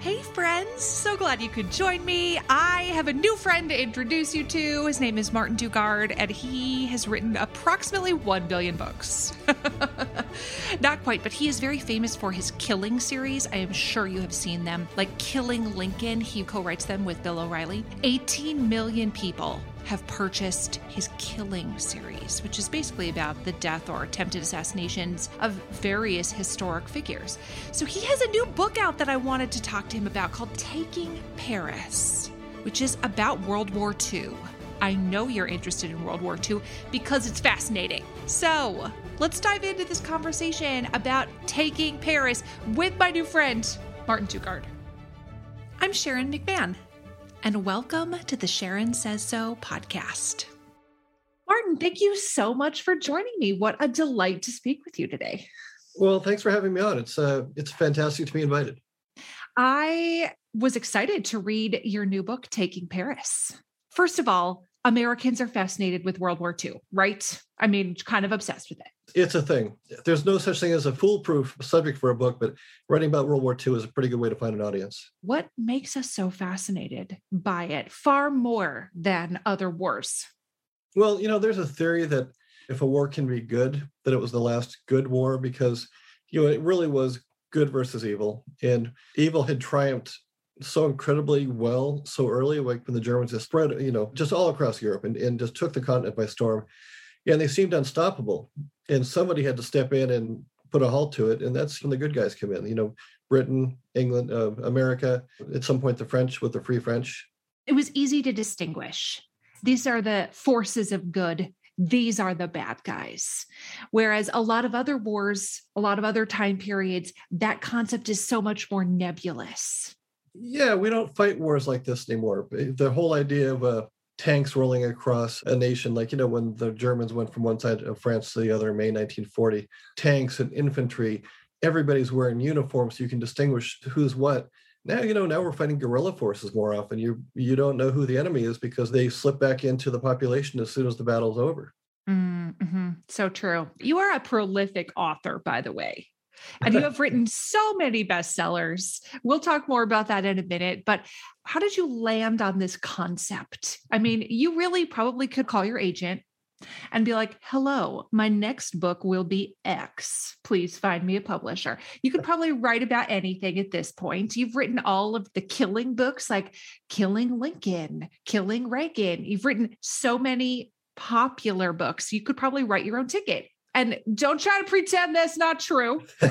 Hey, friends. So glad you could join me. I have a new friend to introduce you to. His name is Martin Dugard, and he has written approximately 1 billion books. Not quite, but he is very famous for his Killing series. I am sure you have seen them. Like Killing Lincoln, he co writes them with Bill O'Reilly. 18 million people have purchased his Killing series, which is basically about the death or attempted assassinations of various historic figures. So he has a new book out that I wanted to talk to him about called Taking Paris, which is about World War II. I know you're interested in World War II because it's fascinating. So let's dive into this conversation about taking Paris with my new friend, Martin Dugard. I'm Sharon McMahon and welcome to the Sharon Says So podcast. Martin, thank you so much for joining me. What a delight to speak with you today. Well, thanks for having me on. It's uh, it's fantastic to be invited. I was excited to read your new book, Taking Paris. First of all, Americans are fascinated with World War II, right? I mean, kind of obsessed with it. It's a thing. There's no such thing as a foolproof subject for a book, but writing about World War II is a pretty good way to find an audience. What makes us so fascinated by it, far more than other wars? Well, you know, there's a theory that if a war can be good, that it was the last good war because, you know, it really was good versus evil. And evil had triumphed so incredibly well so early, like when the Germans just spread, you know, just all across Europe and, and just took the continent by storm. And they seemed unstoppable. And somebody had to step in and put a halt to it. And that's when the good guys come in, you know, Britain, England, uh, America, at some point the French with the Free French. It was easy to distinguish. These are the forces of good these are the bad guys. Whereas a lot of other wars, a lot of other time periods, that concept is so much more nebulous yeah, we don't fight wars like this anymore. The whole idea of uh, tanks rolling across a nation, like, you know, when the Germans went from one side of France to the other in May 1940, tanks and infantry, everybody's wearing uniforms so you can distinguish who's what. Now, you know, now we're fighting guerrilla forces more often. You you don't know who the enemy is because they slip back into the population as soon as the battle's over. Mm-hmm. So true. You are a prolific author, by the way and you have written so many bestsellers. We'll talk more about that in a minute. But how did you land on this concept? I mean, you really probably could call your agent and be like, hello, my next book will be X. Please find me a publisher. You could probably write about anything at this point. You've written all of the killing books like Killing Lincoln, Killing Reagan. You've written so many popular books. You could probably write your own ticket. And don't try to pretend that's not true.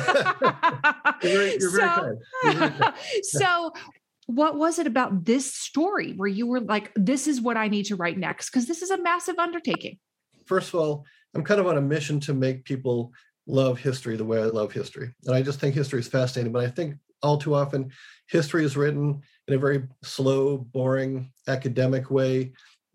you're, you're so, so, what was it about this story where you were like, this is what I need to write next? Because this is a massive undertaking. First of all, I'm kind of on a mission to make people love history the way I love history. And I just think history is fascinating. But I think all too often, history is written in a very slow, boring, academic way.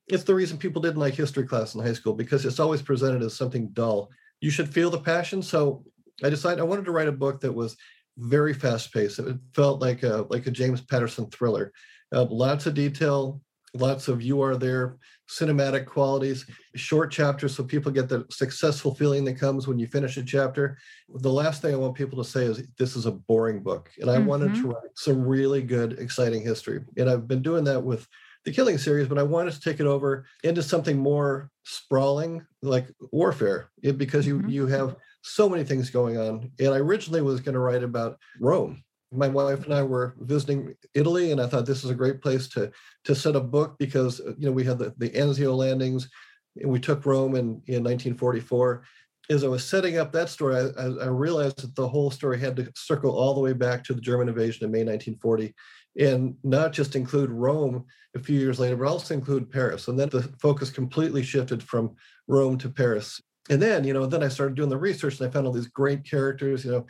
It's the reason people didn't like history class in high school because it's always presented as something dull you should feel the passion. So I decided I wanted to write a book that was very fast paced. It felt like a like a James Patterson thriller. Uh, lots of detail, lots of you are there, cinematic qualities, short chapters so people get the successful feeling that comes when you finish a chapter. The last thing I want people to say is this is a boring book. And I mm-hmm. wanted to write some really good, exciting history. And I've been doing that with the killing series, but I wanted to take it over into something more sprawling, like warfare, it, because you mm-hmm. you have so many things going on. And I originally was going to write about Rome. My wife and I were visiting Italy, and I thought this is a great place to to set a book because you know we had the, the Anzio landings, and we took Rome in in 1944. As I was setting up that story, I, I realized that the whole story had to circle all the way back to the German invasion in May 1940 and not just include Rome a few years later, but also include Paris. And then the focus completely shifted from Rome to Paris. And then, you know, then I started doing the research and I found all these great characters. You know,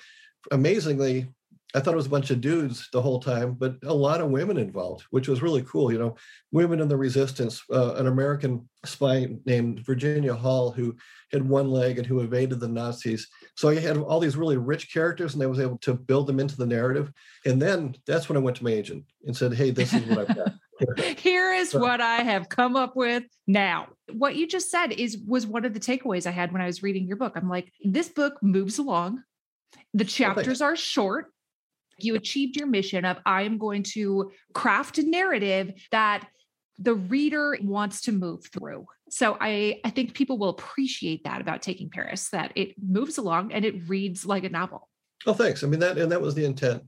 amazingly, I thought it was a bunch of dudes the whole time, but a lot of women involved, which was really cool. You know, women in the resistance, uh, an American spy named Virginia Hall, who had one leg and who evaded the Nazis. So I had all these really rich characters, and I was able to build them into the narrative. And then that's when I went to my agent and said, "Hey, this is what I've got." Here is so, what I have come up with now. What you just said is was one of the takeaways I had when I was reading your book. I'm like, this book moves along. The oh, chapters are short You achieved your mission of I'm going to craft a narrative that the reader wants to move through. So I I think people will appreciate that about taking Paris that it moves along and it reads like a novel. Oh, thanks. I mean that and that was the intent.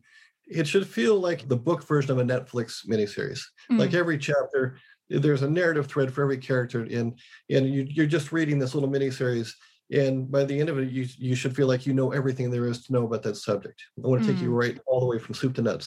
It should feel like the book version of a Netflix miniseries. Mm. Like every chapter, there's a narrative thread for every character, and and you, you're just reading this little miniseries. And by the end of it, you you should feel like you know everything there is to know about that subject. I want to mm. take you mm. right all the way from soup to nuts.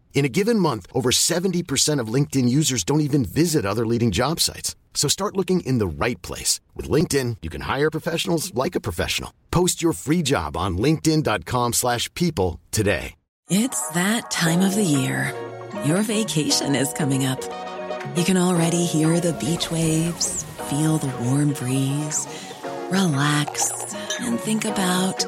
In a given month, over 70% of LinkedIn users don't even visit other leading job sites. So start looking in the right place. With LinkedIn, you can hire professionals like a professional. Post your free job on linkedin.com slash people today. It's that time of the year. Your vacation is coming up. You can already hear the beach waves, feel the warm breeze, relax, and think about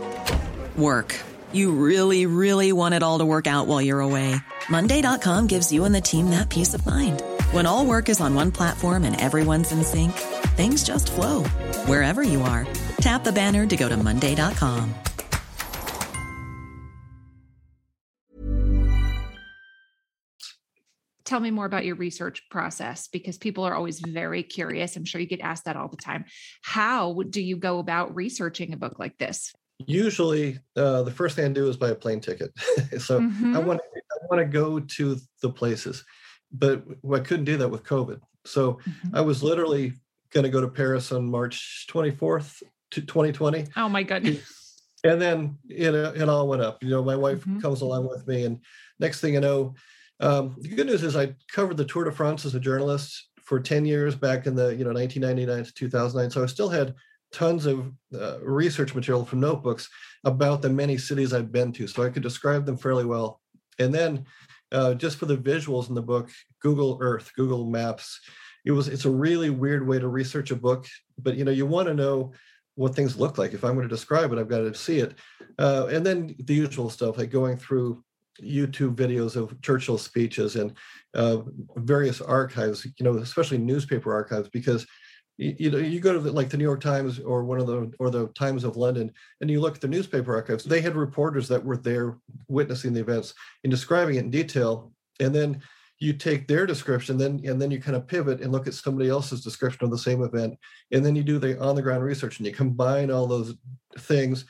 work. You really, really want it all to work out while you're away. Monday.com gives you and the team that peace of mind. When all work is on one platform and everyone's in sync, things just flow wherever you are. Tap the banner to go to Monday.com. Tell me more about your research process because people are always very curious. I'm sure you get asked that all the time. How do you go about researching a book like this? Usually uh, the first thing I do is buy a plane ticket. so mm-hmm. I want to I want to go to the places, but I couldn't do that with COVID. So mm-hmm. I was literally going to go to Paris on March 24th to 2020. Oh my goodness. And then it, it all went up. You know, my wife mm-hmm. comes along with me, and next thing you know, um, the good news is I covered the Tour de France as a journalist for 10 years back in the you know 1999 to 2009. So I still had tons of uh, research material from notebooks about the many cities I've been to, so I could describe them fairly well. And then, uh, just for the visuals in the book, Google Earth, Google Maps. It was it's a really weird way to research a book, but you know you want to know what things look like. If I'm going to describe it, I've got to see it. Uh, and then the usual stuff like going through YouTube videos of Churchill speeches and uh, various archives, you know, especially newspaper archives, because you, you know you go to the, like the new york times or one of the or the times of london and you look at the newspaper archives they had reporters that were there witnessing the events and describing it in detail. And then you take their description then and then you kind of pivot and look at somebody else's description of the same event. And then you do the on the ground research and you combine all those things.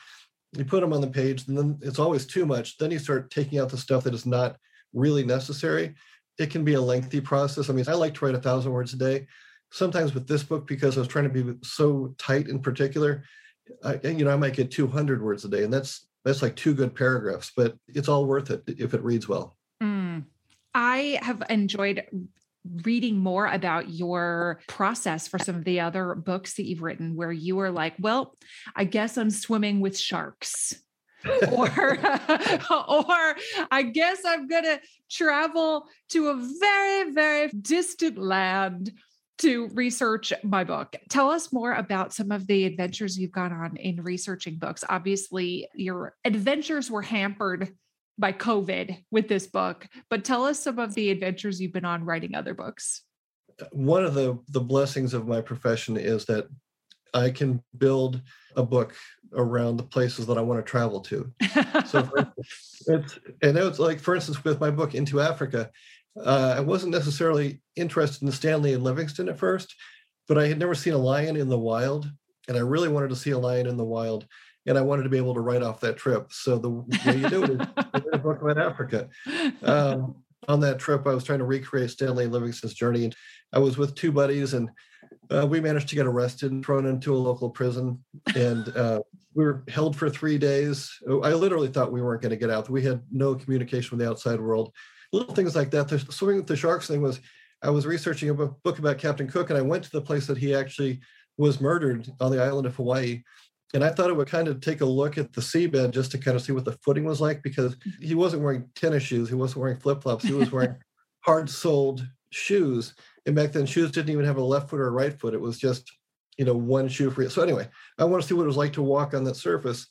You put them on the page and then it's always too much. Then you start taking out the stuff that is not really necessary. It can be a lengthy process. I mean i like to write a thousand words a day sometimes with this book because I was trying to be so tight in particular, I, you know, I might get 200 words a day, and that's that's like two good paragraphs. But it's all worth it if it reads well. Mm. I have enjoyed reading more about your process for some of the other books that you've written where you were like well i guess i'm swimming with sharks or or i guess i'm going to travel to a very very distant land to research my book. Tell us more about some of the adventures you've gone on in researching books. Obviously, your adventures were hampered by COVID with this book, but tell us some of the adventures you've been on writing other books. One of the the blessings of my profession is that I can build a book around the places that I want to travel to. So, it's, and it's like, for instance, with my book Into Africa, uh, I wasn't necessarily interested in Stanley and Livingstone at first, but I had never seen a lion in the wild, and I really wanted to see a lion in the wild. and I wanted to be able to write off that trip. So the way you do it is a book about Africa. Um, on that trip, I was trying to recreate Stanley and Livingstone's journey, and I was with two buddies, and uh, we managed to get arrested and thrown into a local prison, and uh, we were held for three days. I literally thought we weren't going to get out. We had no communication with the outside world. Little things like that. The swimming with the sharks thing was. I was researching a book about Captain Cook, and I went to the place that he actually was murdered on the island of Hawaii. And I thought it would kind of take a look at the seabed just to kind of see what the footing was like because mm-hmm. he wasn't wearing tennis shoes, he wasn't wearing flip flops, he was wearing hard soled shoes. And back then, shoes didn't even have a left foot or a right foot. It was just, you know, one shoe for you. So anyway, I want to see what it was like to walk on that surface.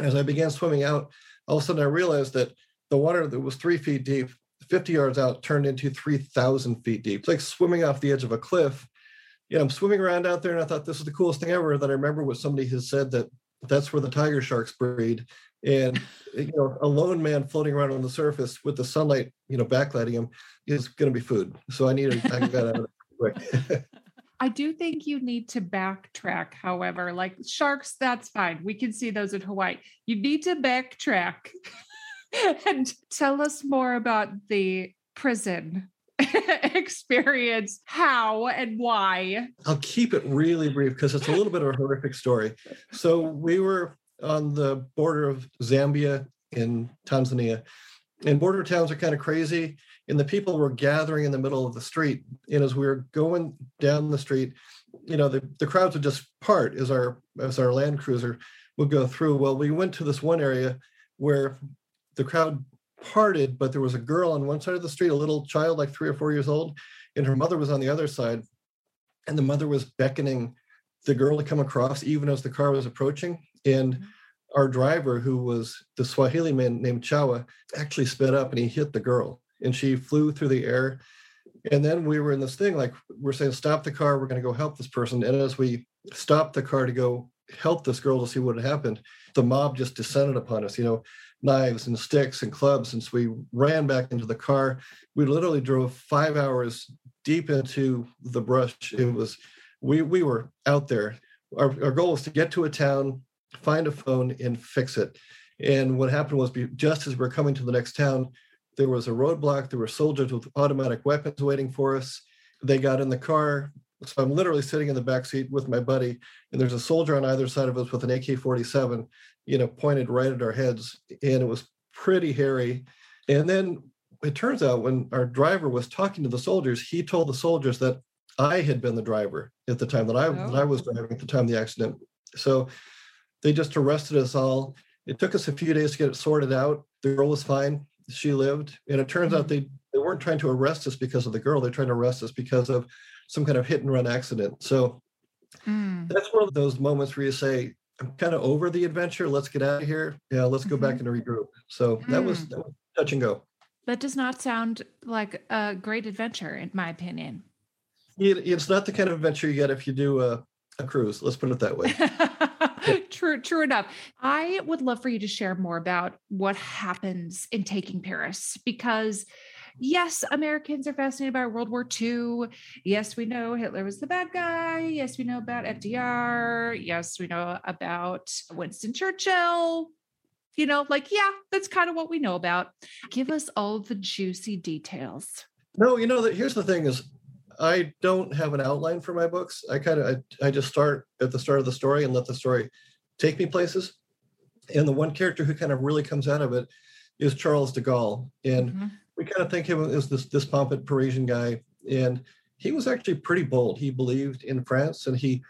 As I began swimming out, all of a sudden I realized that the water that was three feet deep, 50 yards out, turned into 3,000 feet deep. It's like swimming off the edge of a cliff you know, I'm swimming around out there and I thought this is the coolest thing ever. That I remember what somebody has said that that's where the tiger sharks breed. And you know, a lone man floating around on the surface with the sunlight, you know, backlighting him is going to be food. So I need to I got out of quick. I do think you need to backtrack, however, like sharks, that's fine. We can see those in Hawaii. You need to backtrack and tell us more about the prison experience how and why. I'll keep it really brief because it's a little bit of a horrific story. So we were on the border of Zambia in Tanzania, and border towns are kind of crazy. And the people were gathering in the middle of the street. And as we were going down the street, you know, the, the crowds would just part as our as our land cruiser would go through. Well, we went to this one area where the crowd parted, but there was a girl on one side of the street, a little child, like three or four years old, and her mother was on the other side. And the mother was beckoning the girl to come across even as the car was approaching. And mm-hmm. our driver, who was the Swahili man named Chawa, actually sped up and he hit the girl. And she flew through the air. And then we were in this thing like we're saying, stop the car, we're going to go help this person. And as we stopped the car to go help this girl to see what had happened, the mob just descended upon us. You know, knives and sticks and clubs. And so we ran back into the car. We literally drove five hours deep into the brush. It was, we, we were out there. Our, our goal was to get to a town, find a phone, and fix it. And what happened was, just as we we're coming to the next town, there was a roadblock. There were soldiers with automatic weapons waiting for us. They got in the car. So I'm literally sitting in the back seat with my buddy, and there's a soldier on either side of us with an AK-47 you know, pointed right at our heads, and it was pretty hairy. And then it turns out when our driver was talking to the soldiers, he told the soldiers that I had been the driver at the time that I oh. that I was driving at the time of the accident. So they just arrested us all. It took us a few days to get it sorted out. The girl was fine; she lived. And it turns mm-hmm. out they they weren't trying to arrest us because of the girl. They're trying to arrest us because of some kind of hit and run accident. So mm. that's one of those moments where you say, I'm kind of over the adventure. Let's get out of here. Yeah, let's go mm-hmm. back and regroup. So mm. that, was, that was touch and go. That does not sound like a great adventure, in my opinion. It, it's not the kind of adventure you get if you do a, a cruise. Let's put it that way. true, true enough. I would love for you to share more about what happens in Taking Paris because yes, Americans are fascinated by World War II. Yes, we know Hitler was the bad guy. Yes, we know about FDR. Yes, we know about Winston Churchill. You know, like, yeah, that's kind of what we know about. Give us all the juicy details. No, you know, here's the thing is I don't have an outline for my books. I kind of I, I, just start at the start of the story and let the story take me places. And the one character who kind of really comes out of it is Charles de Gaulle. And mm-hmm we kind of think him as this pompous Parisian guy, and he was actually pretty bold. He believed in France, and he,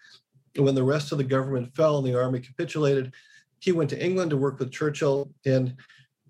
when the rest of the government fell and the army capitulated, he went to England to work with Churchill, and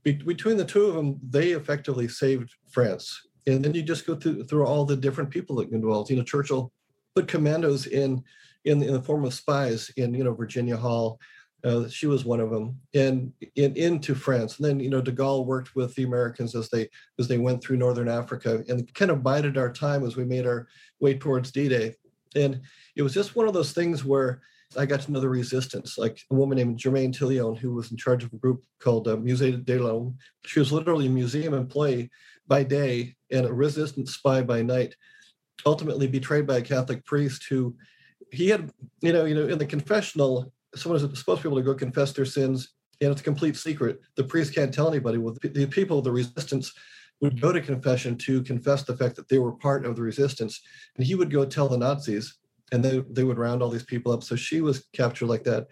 be, between the two of them, they effectively saved France. And then you just go through through all the different people that involved. You know, Churchill put commandos in in, in the form of spies in you know Virginia Hall uh, she was one of them, and in, into France. And then, you know, De Gaulle worked with the Americans as they as they went through Northern Africa, and kind of bided our time as we made our way towards D-Day. And it was just one of those things where I got to know the resistance, like a woman named Germaine Tillion, who was in charge of a group called uh, Musée de l'Homme. She was literally a museum employee by day and a resistance spy by night, ultimately betrayed by a Catholic priest who he had, you know, you know, in the confessional, someone is supposed to be able to go confess their sins, and it's a complete secret. The priest can't tell anybody. Well, the people of the resistance would go to confession to confess the fact that they were part of the resistance, and he would go tell the Nazis, and they they would round all these people up. So she was captured like that,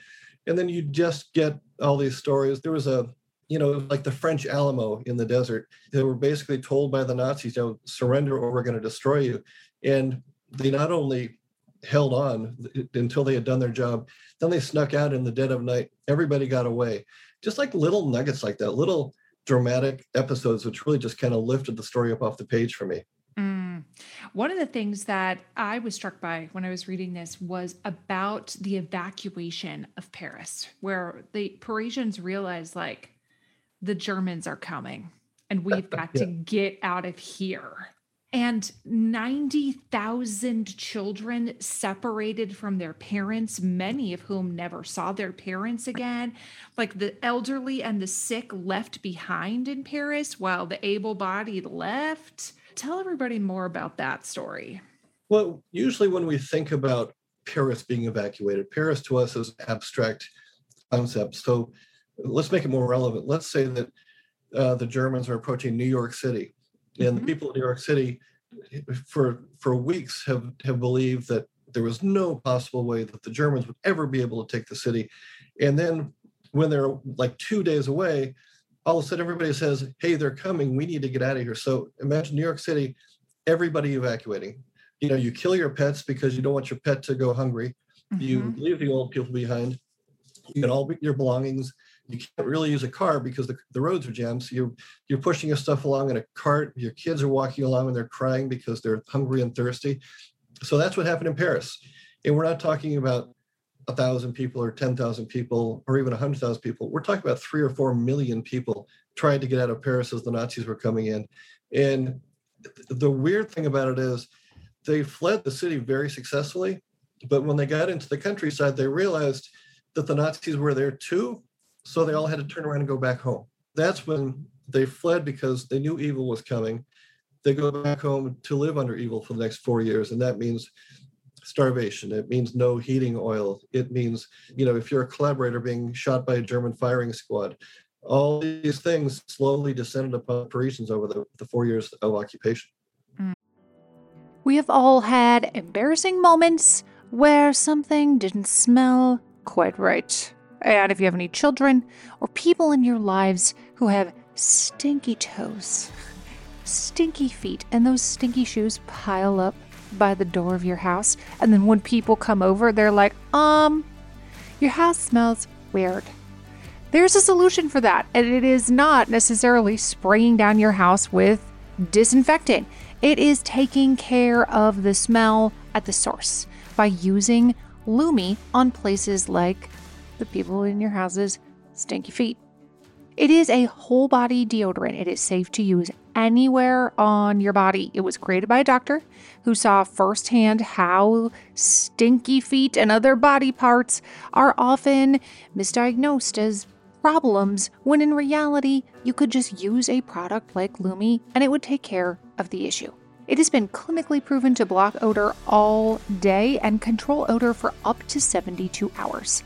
and then you just get all these stories. There was a you know, like the French Alamo in the desert. They were basically told by the Nazis, you know, surrender or we're going to destroy you. And they not only held on until they had done their job, then they snuck out in the dead of night. Everybody got away. Just like little nuggets like that, little dramatic episodes, which really just kind of lifted the story up off the page for me. Mm. One of the things that I was struck by when I was reading this was about the evacuation of Paris, where the Parisians realized, like, the Germans are coming and we've got yeah. to get out of here. And 90,000 children separated from their parents, many of whom never saw their parents again. Like the elderly and the sick left behind in Paris while the able bodied left. Tell everybody more about that story. Well, usually when we think about Paris being evacuated, Paris to us is abstract concept. So let's make it more relevant. Let's say that uh, the Germans are approaching New York City, and mm-hmm. the people of New York City, for for weeks, have have believed that there was no possible way that the Germans would ever be able to take the city, and then when they're like two days away, all of a sudden everybody says, "Hey, they're coming. We need to get out of here." So imagine New York City, everybody evacuating. You know, you kill your pets because you don't want your pet to go hungry. Mm-hmm. You leave the old people behind. You get all your belongings you can't really use a car because the, the roads are jammed. So you're you're pushing your stuff along in a cart. Your kids are walking along and they're crying because they're hungry and thirsty. So that's what happened in Paris. And we're not talking about a thousand people or 10,000 people or even a 100,000 people. We're talking about three or four million people trying to get out of Paris as the Nazis were coming in. And the weird thing about it is they fled the city very successfully. But when they got into the countryside, they realized that the Nazis were there too so they all had to turn around and go back home. That's when they fled because they knew evil was coming. They go back home to live under evil for the next four years. And that means starvation. It means no heating oil. It means, you know, if you're a collaborator being shot by a German firing squad, all these things slowly descended upon Parisians over the, the four years of occupation. Mm. We have all had embarrassing moments where something didn't smell quite right. And if you have any children or people in your lives who have stinky toes, stinky feet, and those stinky shoes pile up by the door of your house, and then when people come over, they're like, um, your house smells weird. There's a solution for that, and it is not necessarily spraying down your house with disinfectant. It is taking care of the smell at the source by using Lume on places like the people in your house's stinky feet. It is a whole body deodorant. It is safe to use anywhere on your body. It was created by a doctor who saw firsthand how stinky feet and other body parts are often misdiagnosed as problems when in reality you could just use a product like Lume and it would take care of the issue. It has been clinically proven to block odor all day and control odor for up to 72 hours.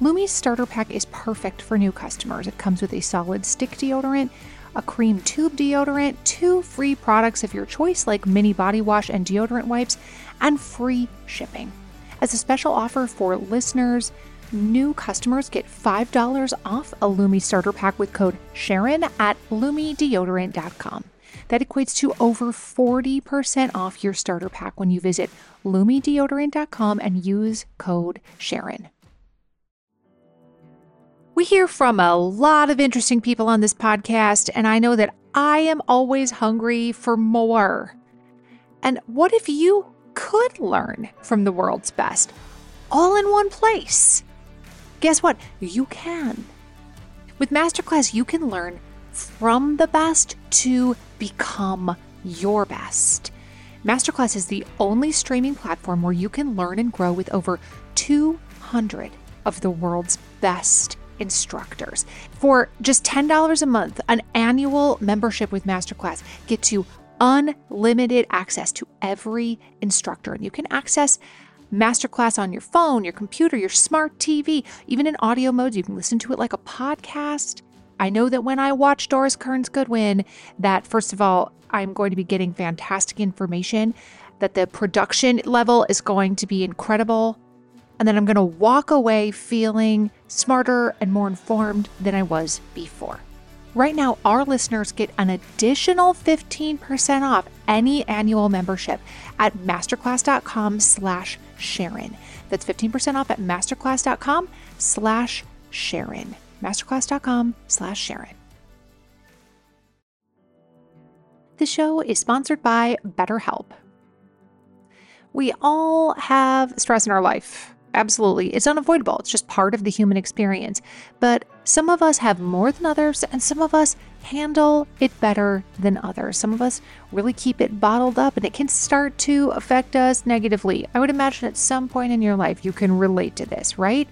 Lume's starter pack is perfect for new customers. It comes with a solid stick deodorant, a cream tube deodorant, two free products of your choice like mini body wash and deodorant wipes, and free shipping. As a special offer for listeners, new customers get $5 off a Lume starter pack with code Sharon at lumedeodorant.com. That equates to over 40% off your starter pack when you visit lumedeodorant.com and use code Sharon. We hear from a lot of interesting people on this podcast, and I know that I am always hungry for more. And what if you could learn from the world's best all in one place? Guess what? You can. With Masterclass, you can learn from the best to become your best. Masterclass is the only streaming platform where you can learn and grow with over 200 of the world's best instructors. For just $10 a month, an annual membership with Masterclass gets you unlimited access to every instructor. And you can access masterclass on your phone, your computer, your smart TV, even in audio modes. You can listen to it like a podcast. I know that when I watch Doris Kearns Goodwin, that first of all, I'm going to be getting fantastic information, that the production level is going to be incredible, and then I'm going to walk away feeling smarter and more informed than I was before. Right now, our listeners get an additional 15% off any annual membership at masterclass.com slash Sharon. That's 15% off at masterclass.com slash Sharon. Masterclass.com slash Sharon. The show is sponsored by BetterHelp. We all have stress in our life Absolutely. It's unavoidable. It's just part of the human experience. But some of us have more than others, and some of us handle it better than others. Some of us really keep it bottled up, and it can start to affect us negatively. I would imagine at some point in your life you can relate to this, right?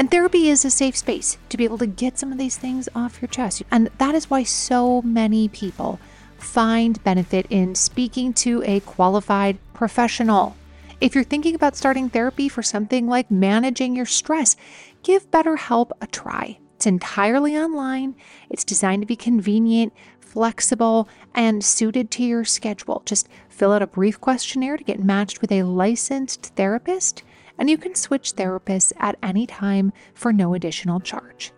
And therapy is a safe space to be able to get some of these things off your chest. And that is why so many people find benefit in speaking to a qualified professional. If you're thinking about starting therapy for something like managing your stress, give BetterHelp a try. It's entirely online, it's designed to be convenient, flexible, and suited to your schedule. Just fill out a brief questionnaire to get matched with a licensed therapist, and you can switch therapists at any time for no additional charge.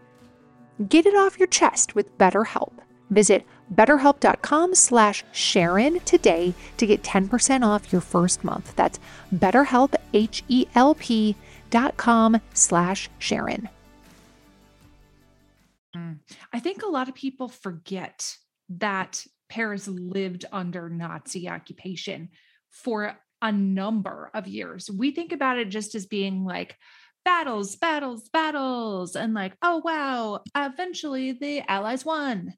Get it off your chest with BetterHelp. Visit betterhelp.com slash Sharon today to get 10% off your first month. That's betterhelp, H-E-L-P dot com slash Sharon. Mm. I think a lot of people forget that Paris lived under Nazi occupation for a number of years. We think about it just as being like battles, battles, battles, and like, oh, wow, eventually the Allies won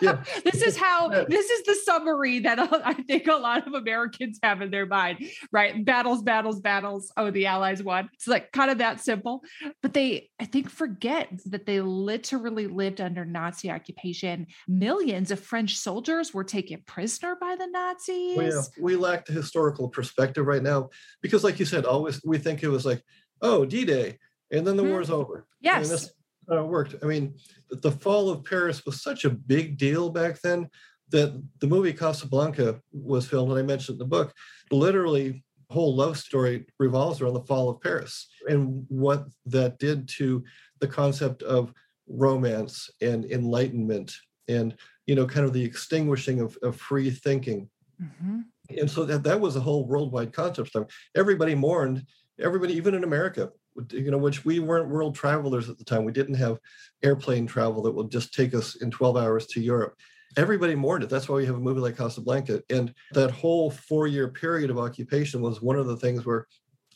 yeah. this is how this is the summary that I think a lot of Americans have in their mind, right? Battles, battles, battles. Oh, the Allies won. It's like kind of that simple. But they, I think, forget that they literally lived under Nazi occupation. Millions of French soldiers were taken prisoner by the Nazis. Well, yeah, we lack the historical perspective right now because, like you said, always we think it was like, oh, D-Day, and then the mm-hmm. war's over. Yes uh, worked. I mean, the fall of Paris was such a big deal back then that the movie Casablanca was filmed, and I mentioned in the book. Literally, whole love story revolves around the fall of Paris and what that did to the concept of romance and enlightenment and you know kind of the extinguishing of, of free thinking mm-hmm. and so that, that was a whole worldwide concept everybody mourned everybody even in america you know, which we weren't world travelers at the time. We didn't have airplane travel that would just take us in 12 hours to Europe. Everybody mourned it. That's why we have a movie like Casablanca. And that whole four year period of occupation was one of the things where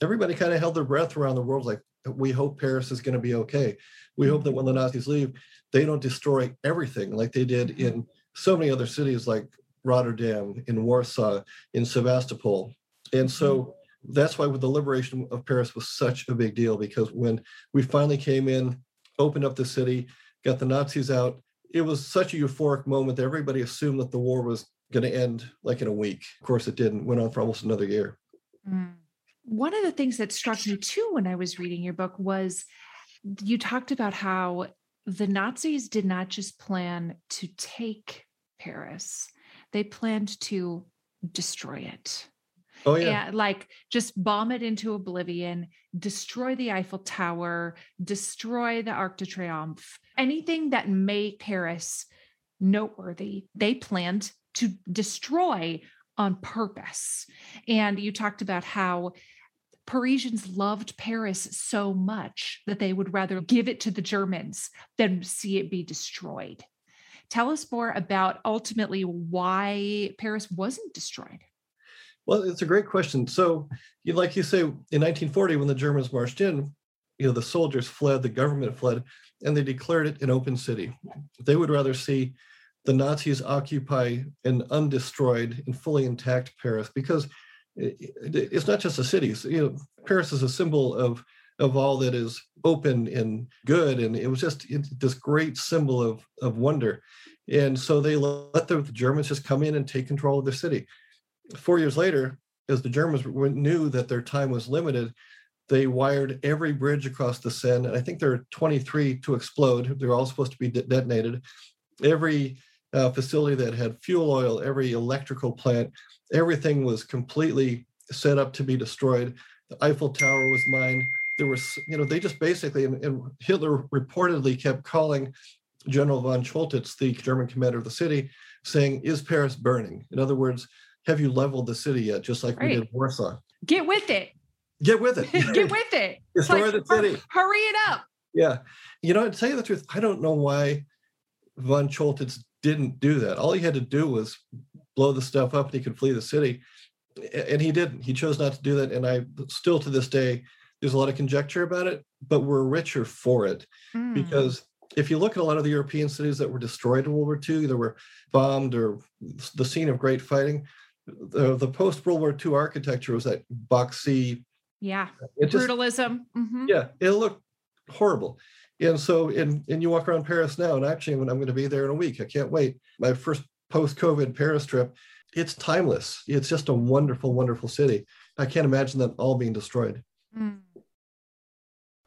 everybody kind of held their breath around the world like, we hope Paris is going to be okay. We hope that when the Nazis leave, they don't destroy everything like they did in so many other cities like Rotterdam, in Warsaw, in Sevastopol. And so mm-hmm. That's why the liberation of Paris was such a big deal because when we finally came in, opened up the city, got the Nazis out, it was such a euphoric moment that everybody assumed that the war was going to end like in a week. Of course, it didn't. Went on for almost another year. Mm. One of the things that struck me too when I was reading your book was you talked about how the Nazis did not just plan to take Paris, they planned to destroy it. Oh yeah. And like just bomb it into oblivion, destroy the Eiffel Tower, destroy the Arc de Triomphe, anything that made Paris noteworthy, they planned to destroy on purpose. And you talked about how Parisians loved Paris so much that they would rather give it to the Germans than see it be destroyed. Tell us more about ultimately why Paris wasn't destroyed. Well, it's a great question. So, you, like you say, in 1940, when the Germans marched in, you know, the soldiers fled, the government fled, and they declared it an open city. They would rather see the Nazis occupy an undestroyed and fully intact Paris because it's not just a city. You know, Paris is a symbol of of all that is open and good, and it was just this great symbol of of wonder. And so they let the Germans just come in and take control of the city four years later, as the Germans knew that their time was limited, they wired every bridge across the Seine, and I think there are 23 to explode. They're all supposed to be de- detonated. Every uh, facility that had fuel oil, every electrical plant, everything was completely set up to be destroyed. The Eiffel Tower was mined. There was, you know, they just basically, and, and Hitler reportedly kept calling General von Choltitz, the German commander of the city, saying, Is Paris burning? In other words, have you leveled the city yet? Just like Right. we did Warsaw. Get with it. Get with it. Get with it. Destroy like, the city. hurry it up. Yeah. You know, to tell you the truth, I don't know why von Choltitz didn't do that. All he had to do was blow the stuff up and he could flee the city. And he didn't. He chose not to do that. And I still to this day, there's a lot of conjecture about it, but we're richer for it. Mm. Because if you look at a lot of the European cities that were destroyed in World War II, either were bombed or the scene of great fighting, the, the post World War II architecture was that boxy, yeah, it just brutalism. Mhm. yeah, it looked horrible. And so, and, and you walk around Paris now, and actually, when I'm going to be there in a week, I can't wait. My first post COVID Paris trip, it's timeless. It's just a wonderful, wonderful city. I can't imagine that all being destroyed. Mm.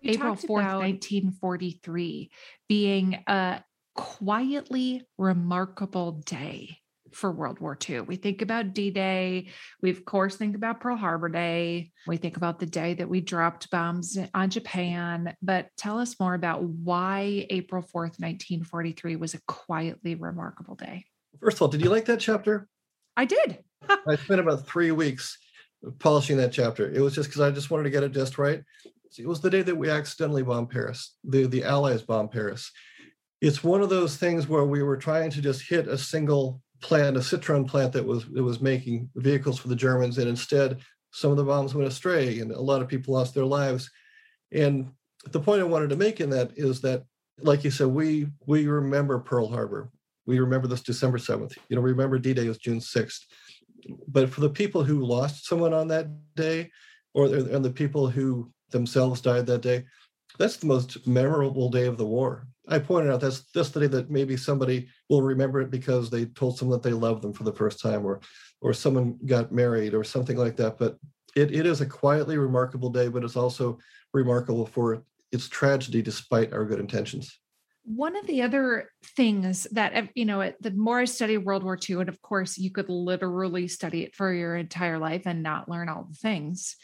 April 4th, about- 1943, being a quietly remarkable day for World War II. We think about D Day. We, of course, think about Pearl Harbor Day. We think about the day that we dropped bombs on Japan. But tell us more about why April 4th, 1943 was a quietly remarkable day. First of all, did you like that chapter? I did. I spent about three weeks polishing that chapter. It was just because I just wanted to get it just right. It was the day that we accidentally bombed Paris. The the Allies bombed Paris. It's one of those things where we were trying to just hit a single plant, a Citroen plant that was that was making vehicles for the Germans, and instead some of the bombs went astray, and a lot of people lost their lives. And the point I wanted to make in that is that, like you said, we we remember Pearl Harbor. We remember this December 7th. You know, we remember D-Day was June 6th but for the people who lost someone on that day or and the people who themselves died that day that's the most memorable day of the war i pointed out that's that's the day that maybe somebody will remember it because they told someone that they loved them for the first time or or someone got married or something like that but it, it is a quietly remarkable day but it's also remarkable for its tragedy despite our good intentions One of the other things that, you know, the more I study World War II, and of course, you could literally study it for your entire life and not learn all the things.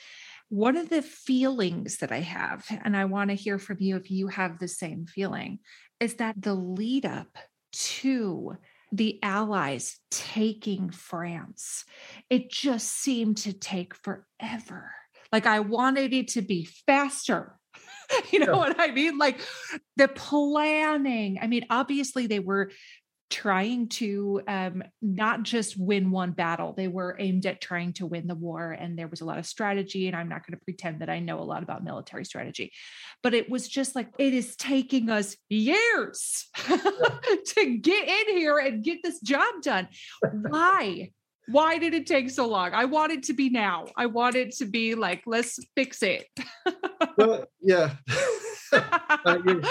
One of the feelings that I have, and I want to hear from you if you have the same feeling, is that the lead up to the Allies taking France, it just seemed to take forever. Like I wanted it to be faster. you know what I mean? Like the planning. I mean, obviously they were trying to um, not just win one battle, they were aimed at trying to win the war. And there was a lot of strategy. And I'm not going to pretend that I know a lot about military strategy, but it was just like, it is taking us years to get in here and get this job done. Why? Why did it take so long? I want it to be now. I want it to be like, let's fix it. well yeah Uh, you're-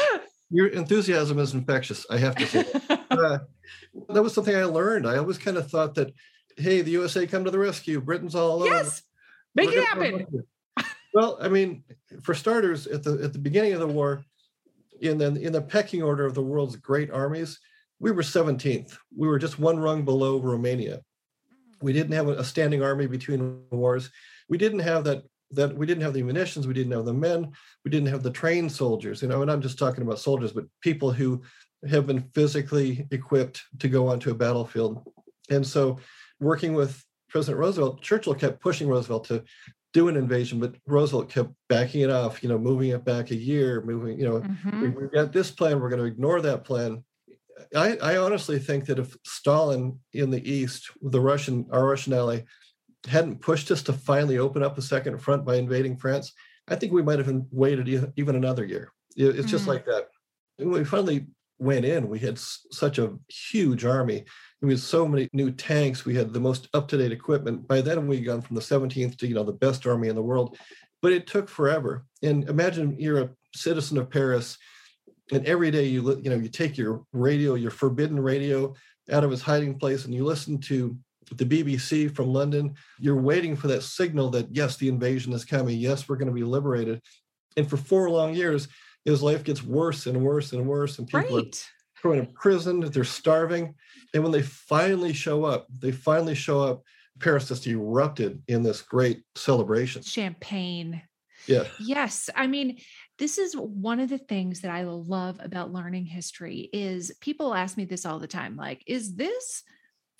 your enthusiasm is infectious i have to say uh, that was something I learned. I always kind of thought that, hey, the USA come to the rescue. Britain's all alone. yes, make We're it happen. Well, I mean, for starters, at the at the beginning of the war, in the in the pecking order of the world's great armies, we were 17th. We were just one rung below Romania. We didn't have a a standing army between wars. We didn't have that that we didn't have the munitions. We didn't have the men. We didn't have the trained soldiers. You know, and I'm just talking about soldiers, but people who have been physically equipped to go onto a battlefield. And so, working with President Roosevelt, Churchill kept pushing Roosevelt to do an invasion, but Roosevelt kept backing it off, you know, moving it back a year, moving, you know, Mhm. we, we've got this plan, we're going to ignore that plan. I, I honestly think that if Stalin in the East, the Russian, our Russian ally, hadn't pushed us to finally open up a second front by invading France, I think we might have waited even another year. It- It's just Mm. like that. When we finally went in, we had such a huge army. We had so many new tanks. We had the most up-to-date equipment. By then, we had gone from the 17th to you know the best army in the world. But it took forever. And imagine you're a citizen of Paris, and every day you you know you take your radio, your forbidden radio, out of its hiding place, and you listen to the BBC from London. You're waiting for that signal that, yes, the invasion is coming. Yes, we're going to be liberated. And for four long years, his life gets worse and worse and worse. And people right. are thrown in prison, they're starving. And when they finally show up, they finally show up, Paris just erupted in this great celebration. Champagne. Yeah. Yes. I mean, this is one of the things that I love about learning history is people ask me this all the time like is this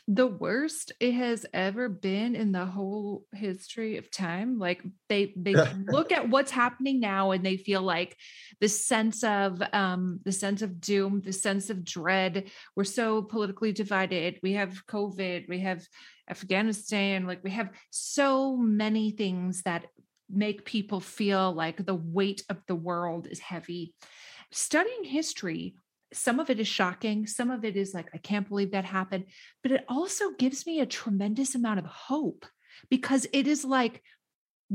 the worst it has ever been in the whole history of time like they they look at what's happening now and they feel like the sense of um the sense of doom the sense of dread we're so politically divided we have covid we have afghanistan like we have so many things that make people feel like the weight of the world is heavy. Studying history some of it is shocking some of it is like i can't believe that happened but it also gives me a tremendous amount of hope because it is like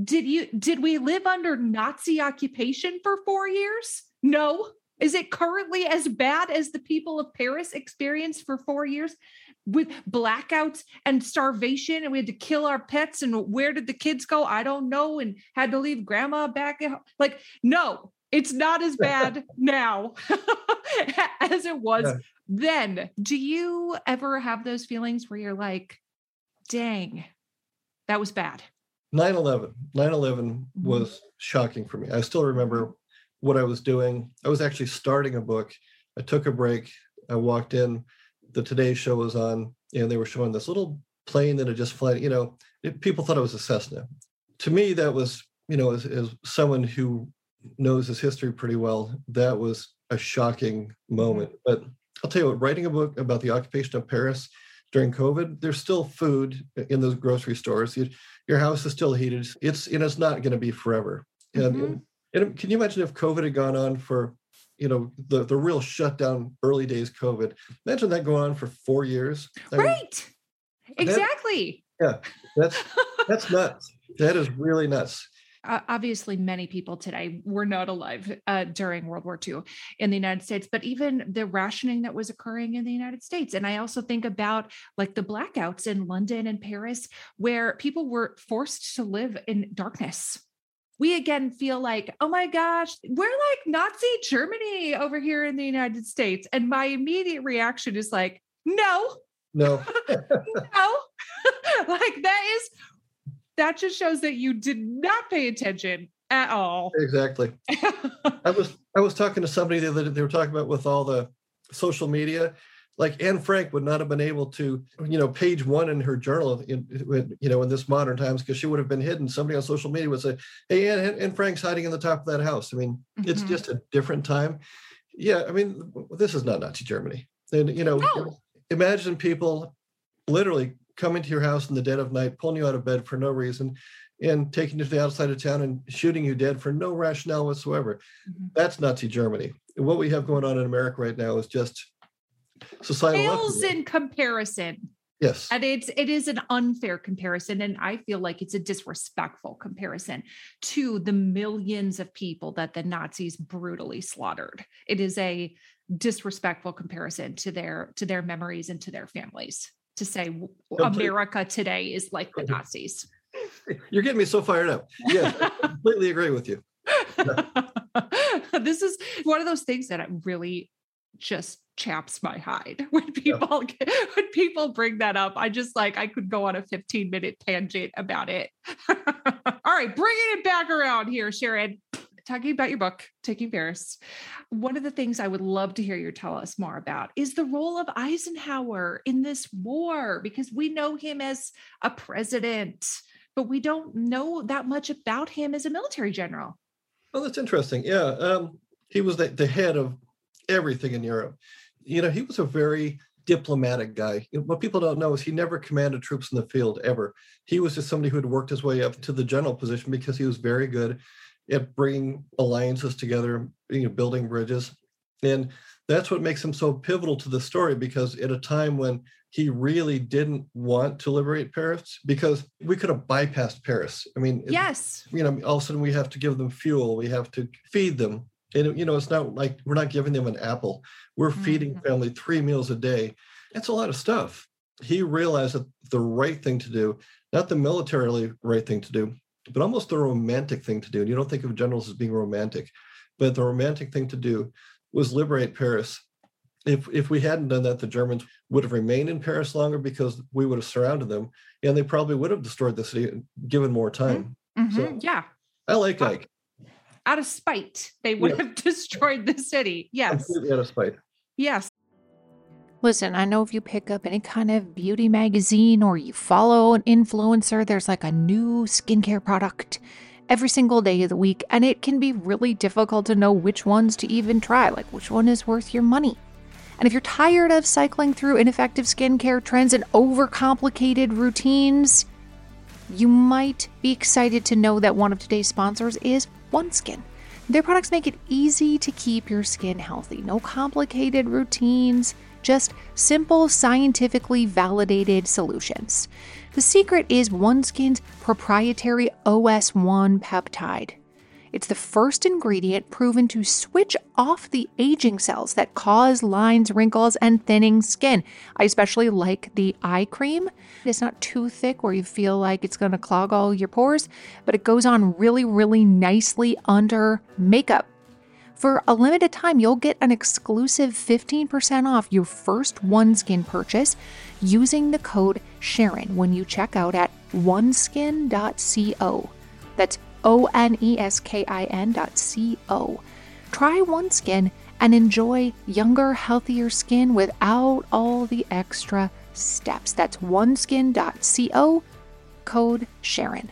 did you did we live under nazi occupation for 4 years? No. Is it currently as bad as the people of paris experienced for 4 years with blackouts and starvation and we had to kill our pets and where did the kids go? I don't know and had to leave grandma back like no it's not as bad now as it was yeah. then. Do you ever have those feelings where you're like, dang, that was bad? 9 11. 9 11 mm-hmm. was shocking for me. I still remember what I was doing. I was actually starting a book. I took a break. I walked in. The Today Show was on, and they were showing this little plane that had just flown. You know, it, people thought it was a Cessna. To me, that was, you know, as, as someone who knows his history pretty well, that was a shocking moment. But I'll tell you what, writing a book about the occupation of Paris during COVID, there's still food in those grocery stores. You, your house is still heated. It's and it's not going to be forever. And, mm-hmm. and can you imagine if COVID had gone on for, you know, the the real shutdown early days COVID? Imagine that going on for four years. I right. Mean, exactly. That, yeah, that's that's nuts. That is really nuts obviously many people today were not alive uh, during World War II in the United States, but even the rationing that was occurring in the United States. And I also think about like the blackouts in London and Paris, where people were forced to live in darkness. We again feel like, oh my gosh, we're like Nazi Germany over here in the United States. And my immediate reaction is like, no, no, no. like that is that just shows that you did not pay attention at all. Exactly. I was I was talking to somebody the other day, they were talking about with all the social media, like Anne Frank would not have been able to, you know, page one in her journal, in, you know, in this modern times because she would have been hidden. Somebody on social media would say, "Hey, Anne, Anne Frank's hiding in the top of that house." I mean, mm-hmm. it's just a different time. Yeah, I mean, this is not Nazi Germany. And you know, no. imagine people literally coming to your house in the dead of night, pulling you out of bed for no reason, and taking you to the outside of town and shooting you dead for no rationale whatsoever. Mm-hmm. That's Nazi Germany. And what we have going on in America right now is just societal. Fails in comparison. Yes. And it's it is an unfair comparison. And I feel like it's a disrespectful comparison to the millions of people that the Nazis brutally slaughtered. It is a disrespectful comparison to their to their memories and to their families to say America today is like the Nazis. You're getting me so fired up. Yeah, I completely agree with you. this is one of those things that really just chaps my hide when people yeah. when people bring that up. I just like I could go on a 15 minute tangent about it. All right, bringing it back around here, Sharon talking about your book, Taking Paris, one of the things I would love to hear you tell us more about is the role of Eisenhower in this war, because we know him as a president, but we don't know that much about him as a military general. Well, that's interesting. Yeah. Um, he was the, the head of everything in Europe. You know, he was a very diplomatic guy. What people don't know is he never commanded troops in the field ever. He was just somebody who had worked his way up to the general position because he was very good at bringing alliances together, you know, building bridges. And that's what makes him so pivotal to the story because at a time when he really didn't want to liberate Paris, because we could have bypassed Paris. I mean, yes, you know, all of a sudden we have to give them fuel, we have to feed them. And, you know, it's not like we're not giving them an apple, we're mm-hmm. feeding family three meals a day. That's a lot of stuff. he realized that the right thing to do, not the militarily right thing to do, but almost the romantic thing to do. And you don't think of generals as being romantic, but the romantic thing to do was liberate Paris. If if we hadn't done that, the Germans would have remained in Paris longer because we would have surrounded them, and they probably would have destroyed the city given more time. Mhm, So- yeah. I like Wow. Ike. Out of spite, they would Yeah. have destroyed the city. Yes. Completely out of spite. Yes. Listen, I know if you pick up any kind of beauty magazine or you follow an influencer, there's like a new skincare product every single day of the week, and it can be really difficult to know which ones to even try, like which one is worth your money. And if you're tired of cycling through ineffective skincare trends and overcomplicated routines, you might be excited to know that one of today's sponsors is OneSkin. Their products make it easy to keep your skin healthy. No complicated routines, just simple, scientifically validated solutions. The secret is OneSkin's proprietary OS1 peptide. It's the first ingredient proven to switch off the aging cells that cause lines, wrinkles, and thinning skin. I especially like the eye cream. It's not too thick where you feel like it's going to clog all your pores, but it goes on really, really nicely under makeup. For a limited time, you'll get an exclusive 15% off your first OneSkin purchase using the code Sharon when you check out at oneskin.co. That's O N E S K I N dot C O. Try OneSkin and enjoy younger, healthier skin without all the extra steps. That's oneskin.co, code Sharon.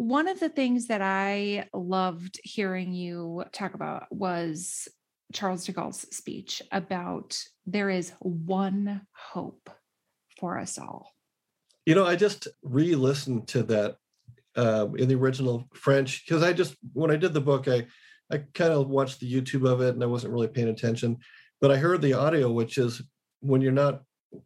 One of the things that I loved hearing you talk about was Charles de Gaulle's speech about there is one hope for us all. You know, I just re-listened to that uh, in the original French because I just when I did the book, I I kind of watched the YouTube of it and I wasn't really paying attention, but I heard the audio, which is when you're not,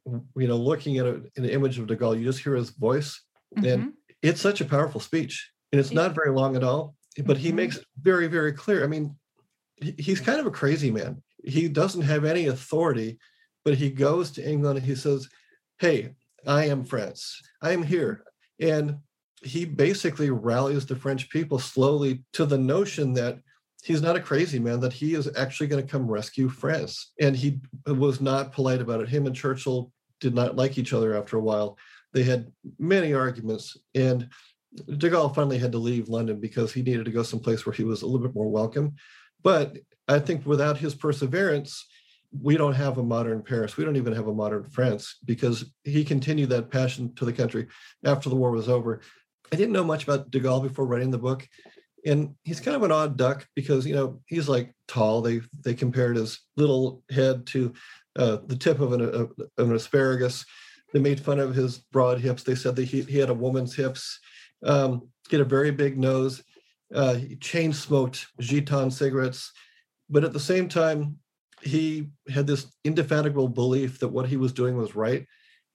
you know, looking at a, an image of De Gaulle, you just hear his voice, Mhm. and it's such a powerful speech, and it's not very long at all, but he Mhm. makes it very very clear. I mean, he's kind of a crazy man. He doesn't have any authority, but he goes to England and he says, "Hey, I am France. I am here," and he basically rallies the French people slowly to the notion that he's not a crazy man, that he is actually going to come rescue France. And he was not polite about it. Him and Churchill did not like each other after a while. They had many arguments. And de Gaulle finally had to leave London because he needed to go someplace where he was a little bit more welcome. But I think without his perseverance, we don't have a modern Paris. We don't even have a modern France because he continued that passion to the country after the war was over. I didn't know much about de Gaulle before writing the book. And he's kind of an odd duck because, you know, he's like tall. They they compared his little head to uh, the tip of an, of an asparagus. They made fun of his broad hips. They said that he, he had a woman's hips. Um, he had a very big nose. Uh, he chain smoked Gitanes cigarettes. But at the same time, he had this indefatigable belief that what he was doing was right.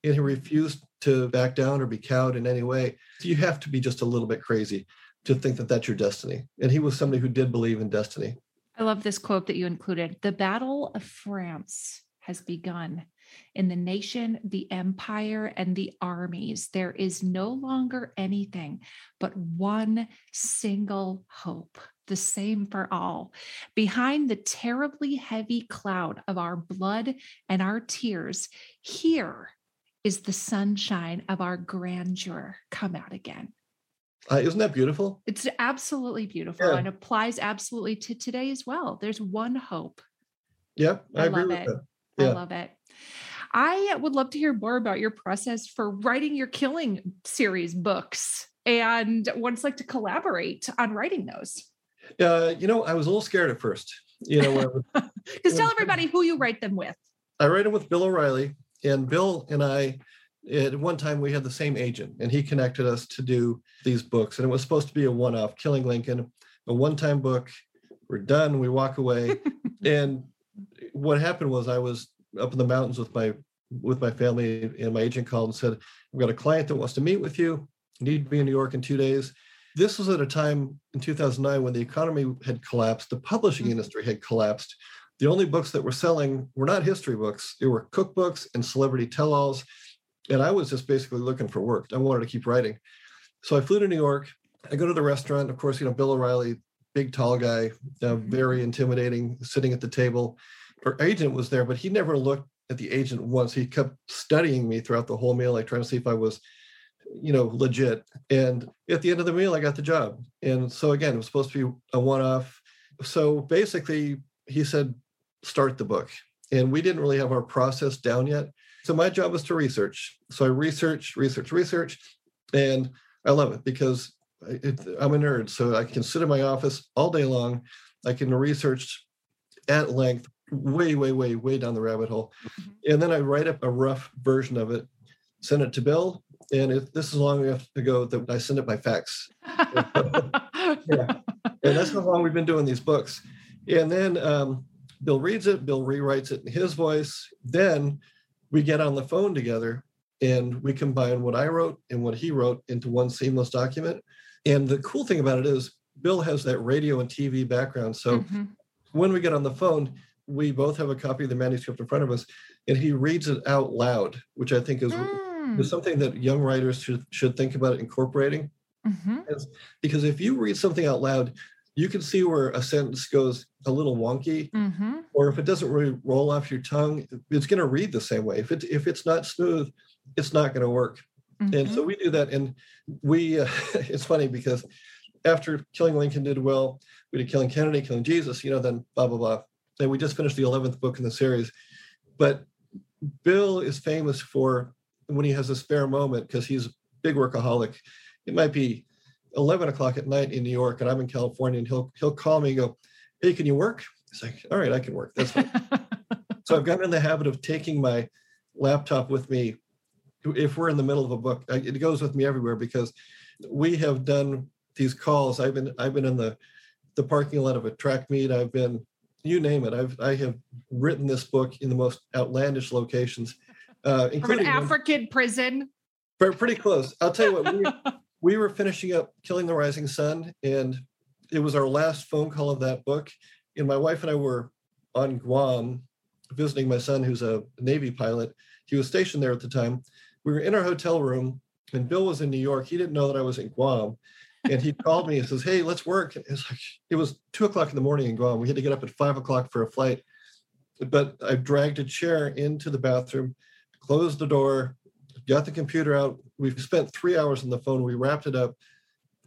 And he refused to back down or be cowed in any way. So You have to be just a little bit crazy to think that that's your destiny. And he was somebody who did believe in destiny. I love this quote that you included. The battle of France has begun. In the nation, the empire, and the armies, there is no longer anything but one single hope, the same for all. Behind the terribly heavy cloud of our blood and our tears, here is the sunshine of our grandeur come out again. Uh, isn't that beautiful? It's absolutely beautiful Yeah. and applies absolutely to today as well. There's one hope. Yep, I, I agree love with it. that. I love it. I would love to hear more about your process for writing your killing series books and what it's like to collaborate on writing those. Uh, you know, I was a little scared at first. You know, because tell everybody who you write them with. I write them with Bill O'Reilly, and Bill and I, at one time, we had the same agent, and he connected us to do these books. And it was supposed to be a one-off, Killing Lincoln, a one-time book. We're done. We walk away, and what happened was I was up in the mountains with my with my family, and my agent called and said, "We've got a client that wants to meet with you. Need to be in New York in two days." This was at a time in 2009 when the economy had collapsed, the publishing Mhm. industry had collapsed. The only books that were selling were not history books, they were cookbooks and celebrity tell alls. And I was just basically looking for work. I wanted to keep writing. So I flew to New York. I go to the restaurant. Of course, you know, Bill O'Reilly, big, tall guy, uh, very intimidating, sitting at the table. Our agent was there, but he never looked at the agent once. He kept studying me throughout the whole meal, like trying to see if I was you know, legit. And at the end of the meal, I got the job. And so again, it was supposed to be a one-off. So basically, he said, start the book. And we didn't really have our process down yet. So my job was to research. So I research, research, research, and I love it because it, I'm a nerd. So I can sit in my office all day long. I can research at length, way, way, way, way down the rabbit hole. And then I write up a rough version of it, send it to Bill, and it, this is long enough ago that I send it by fax. Yeah. And that's how long we've been doing these books. And then um, Bill reads it, Bill rewrites it in his voice. Then we get on the phone together and we combine what I wrote and what he wrote into one seamless document. And the cool thing about it is, Bill has that radio and TV background. So Mhm. when we get on the phone, we both have a copy of the manuscript in front of us, and he reads it out loud, which I think is, Mm. is something that young writers should should think about incorporating. Mhm. Because if you read something out loud, you can see where a sentence goes a little wonky, Mhm. or if it doesn't really roll off your tongue, it's going to read the same way. If it if it's not smooth, it's not going to work. And so Mhm. we do that, and we uh, it's funny because after Killing Lincoln did well, we did Killing Kennedy, Killing Jesus, you know, then blah blah blah. And we just finished the eleventh book in the series. But Bill is famous for when he has a spare moment because he's a big workaholic. It might be eleven o'clock at night in New York, and I'm in California, and he'll he'll call me and go, "Hey, can you work?" It's like, "All right, I can work. That's fine." so I've gotten in the habit of taking my laptop with me if we're in the middle of a book. It goes with me everywhere because we have done these calls. I've been I've been in the the parking lot of a track meet. I've been you name it. I've I have written this book in the most outlandish locations, uh, From an including one- African prison. Pre- pretty close. I'll tell you what. We, we were finishing up Killing the Rising Sun, and it was our last phone call of that book. And my wife and I were on Guam visiting my son, who's a Navy pilot. He was stationed there at the time. We were in our hotel room, and Bill was in New York. He didn't know that I was in Guam. And he called me and says, Hey, let's work. It's like, it was two o'clock in the morning in Guam. We had to get up at five o'clock for a flight. But I dragged a chair into the bathroom, closed the door, got the computer out. We've spent three hours on the phone. We wrapped it up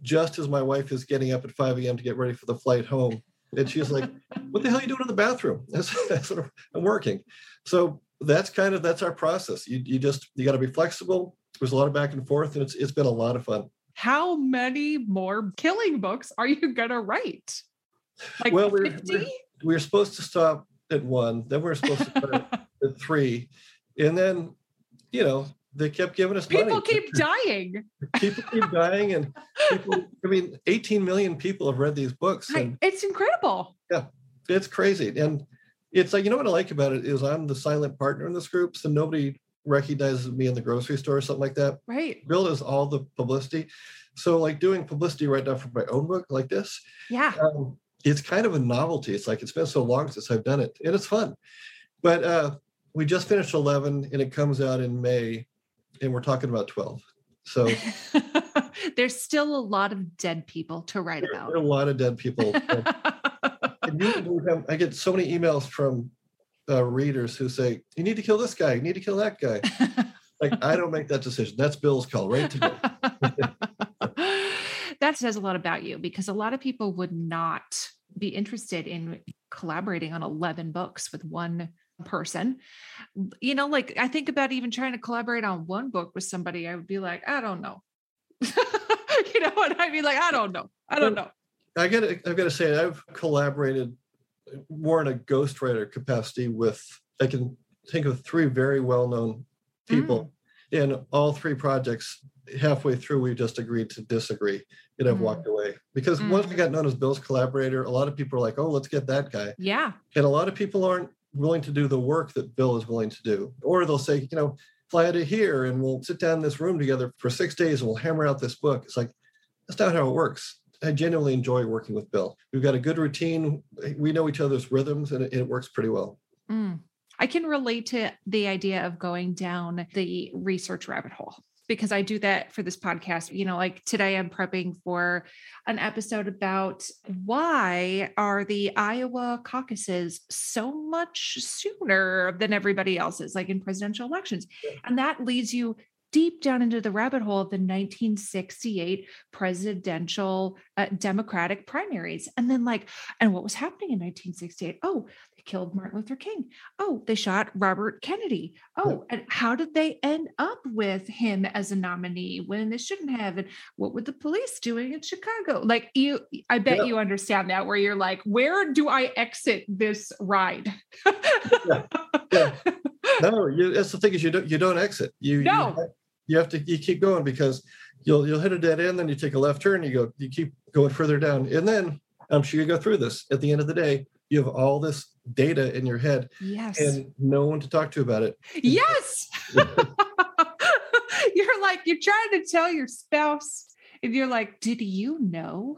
just as my wife is getting up at 5 a.m. to get ready for the flight home. And she's like, What the hell are you doing in the bathroom? I'm- I'm working. So that's kind of that's our process. You, you just you got to be flexible. There's a lot of back and forth, and it's it's been a lot of fun. How many more killing books are you gonna write? Like Well, we're- we're- We were supposed to stop at one, then we're supposed to start at three, and then you know they kept giving us People money. keep dying. people keep dying and people i mean 18 million people have read these books and it's incredible. Yeah, it's crazy and it's like you know what i like about it is i'm the silent partner in this group so nobody recognizes me in the grocery store or something like that. Right. bill does all the publicity. So like doing publicity right now for my own book like this Yeah. um, it's kind of a novelty. It's like it's been so long since i've done it and it's fun. But uh we just finished 11 and it comes out in may and we're talking about 12 so There's still a lot of dead people to write there are a lot of dead people. And you wouldn't believe how- I get so many emails from uh, readers who say, "You need to kill this guy. You need to kill that guy." Like I don't make that decision. That's Bill's call, right to Bill. that says a lot about you because a lot of people would not be interested in collaborating on 11 books with one person. You know, like I think about even trying to collaborate on one book with somebody, I would be like, I don't know. you know what I mean? Like, I don't know. I don't know. I got I've got to say I've collaborated more in a ghostwriter capacity with I can think of three very well-known people in all three projects. Halfway through, we just agreed to disagree, and I've Mm. walked away because once we got known as Bill's collaborator, a lot of people are like, "Oh, let's get that guy," Yeah. and a lot of people aren't willing to do the work that Bill is willing to do, or they'll say, you know, fly to here and we'll sit down in this room together for six days and we'll hammer out this book. It's like that's not how it works. I genuinely enjoy working with Bill. We've got a good routine. We know each other's rhythms, and it, it works pretty well. Mm. I can relate to the idea of going down the research rabbit hole because I do that for this podcast. You know, like today I'm prepping for an episode about why are the Iowa caucuses so much sooner than everybody else's, like in presidential elections. And that leads you deep down into the rabbit hole of the 1968 presidential uh, Democratic primaries. And then, like, and what was happening in 1968? Oh, they killed Martin Luther King. Oh, they shot Robert Kennedy. Oh, and how did they end up with him as a nominee when they shouldn't have? And what were the police doing in Chicago? Like, you, I bet Yeah. you understand that, where you're like, where do I exit this ride? Yeah. No, you, that's the thing is you don't you don't exit. You you No. ha- you have to you keep going because you'll you'll hit a dead end, then you take a left turn, you go you keep going further down, and then I'm sure you go through this. At the end of the day, you have all this data in your head yes. and no one to talk to about it. Yes. you're like, you're trying to tell your spouse, and you're like, did you know?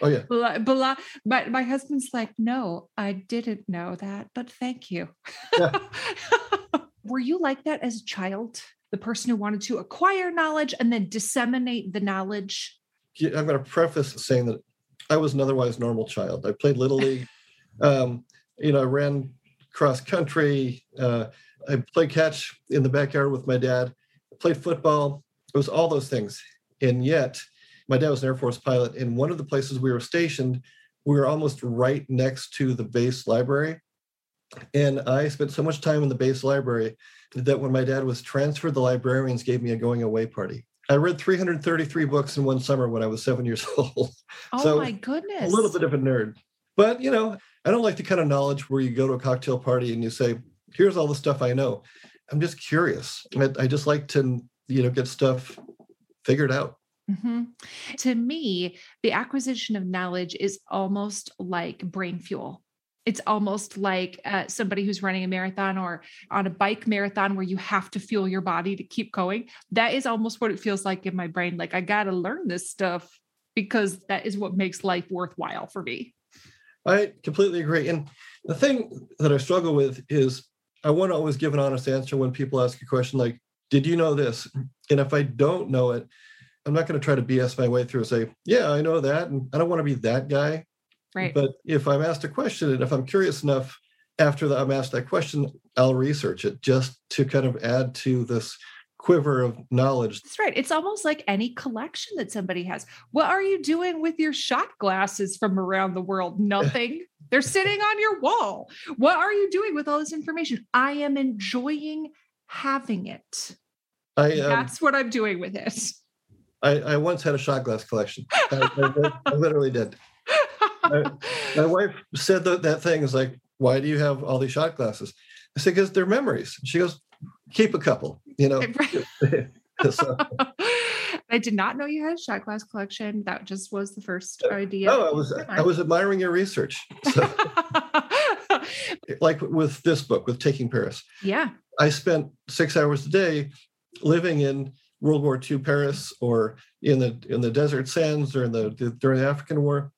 Oh yeah. Blah, blah. My, my husband's like, no, I didn't know that, but thank you. Yeah. Were you like that as a child? The person who wanted to acquire knowledge and then disseminate the knowledge? I'm going to preface saying that I was an otherwise normal child. I played little league. Um, you know, I ran cross country. Uh, I played catch in the backyard with my dad. I played football. It was all those things, and yet my dad was an Air Force pilot. And one of the places we were stationed, we were almost right next to the base library. And I spent so much time in the base library that when my dad was transferred, the librarians gave me a going away party. I read 333 books in one summer when I was seven years old. Oh So, my goodness. A little bit of a nerd. But, you know, I don't like the kind of knowledge where you go to a cocktail party and you say, here's all the stuff I know. I'm just curious. I, I just like to, you know, get stuff figured out. Mhm. To me, the acquisition of knowledge is almost like brain fuel. It's almost like uh, somebody who's running a marathon or on a bike marathon where you have to fuel your body to keep going. That is almost what it feels like in my brain. Like, I got to learn this stuff because that is what makes life worthwhile for me. I completely agree. And the thing that I struggle with is I want to always give an honest answer when people ask a question like, Did you know this? And if I don't know it, I'm not going to try to BS my way through and say, Yeah, I know that. And I don't want to be that guy. Right. But if I'm asked a question and if I'm curious enough after that I'm asked that question, I'll research it just to kind of add to this quiver of knowledge. That's right. It's almost like any collection that somebody has. What are you doing with your shot glasses from around the world? Nothing. They're sitting on your wall. What are you doing with all this information? I am enjoying having it. I um, That's what I'm doing with it. I, I once had a shot glass collection. I, I- I literally did. My wife said that that thing is like, why do you have all these shot glasses? I said, because they're memories. She goes, keep a couple, you know. So- I did not know you had a shot glass collection. That just was the first uh, idea. Oh, no, I was I was admiring your research. So, like with this book, with Taking Paris, yeah. I spent six hours a day living in World War II Paris or in the in the desert sands or in the during the African War.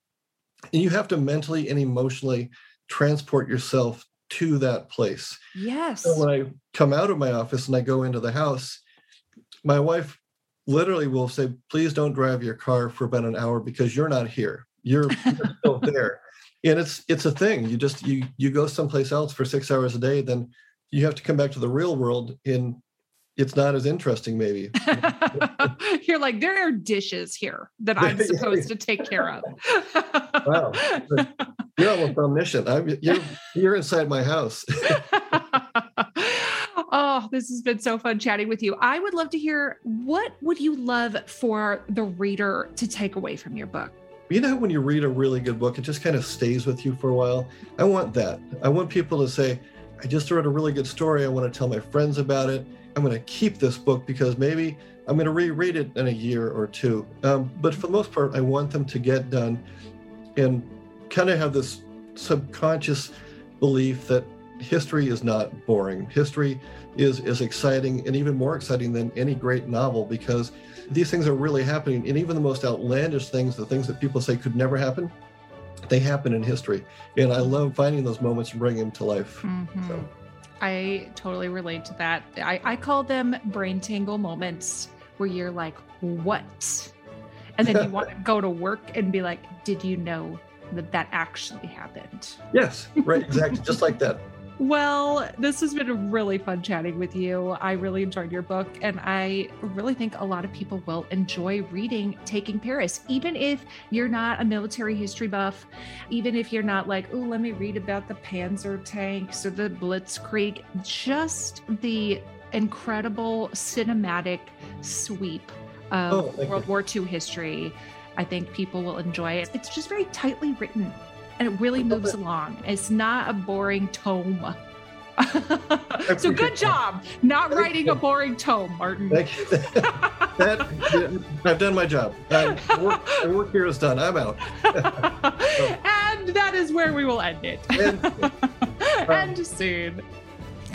And you have to mentally and emotionally transport yourself to that place. Yes. So when I come out of my office and I go into the house, my wife literally will say, please don't drive your car for about an hour because you're not here. You're, you're still there. And it's it's a thing. You just you you go someplace else for six hours a day, then you have to come back to the real world and it's not as interesting, maybe. You're like, there are dishes here that I'm supposed to take care of. Wow. You're almost omniscient. I'm, you're you're inside my house. oh, this has been so fun chatting with you. I would love to hear what would you love for the reader to take away from your book? you know when you read a really good book, it just kind of stays with you for a while. I want that. I want people to say, I just read a really good story. I want to tell my friends about it. I'm going to keep this book because maybe I'm going to reread it in a year or two. Um, but for the most part, I want them to get done and kind of have this subconscious belief that history is not boring. History is is exciting and even more exciting than any great novel because these things are really happening. And even the most outlandish things, the things that people say could never happen, they happen in history. And I love finding those moments and bringing them to life. Mm-hmm. So. I totally relate to that. I, I call them brain tangle moments where you're like, what? And then you want to go to work and be like, did you know that that actually happened? Yes, right, exactly. Just like that. Well, this has been really fun chatting with you. I really enjoyed your book, and I really think a lot of people will enjoy reading Taking Paris, even if you're not a military history buff, even if you're not like, oh, let me read about the Panzer tanks or the Blitzkrieg, just the incredible cinematic sweep of oh, World you. War II history. I think people will enjoy it. It's just very tightly written and it really moves along. It's not a boring tome. so good job not writing a boring tome, Martin. Thank you. that, I've done my job. work, my work here is done. I'm out. and that is where we will end it. And, um, end soon.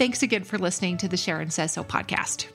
Thanks again for listening to the Sharon Says So podcast.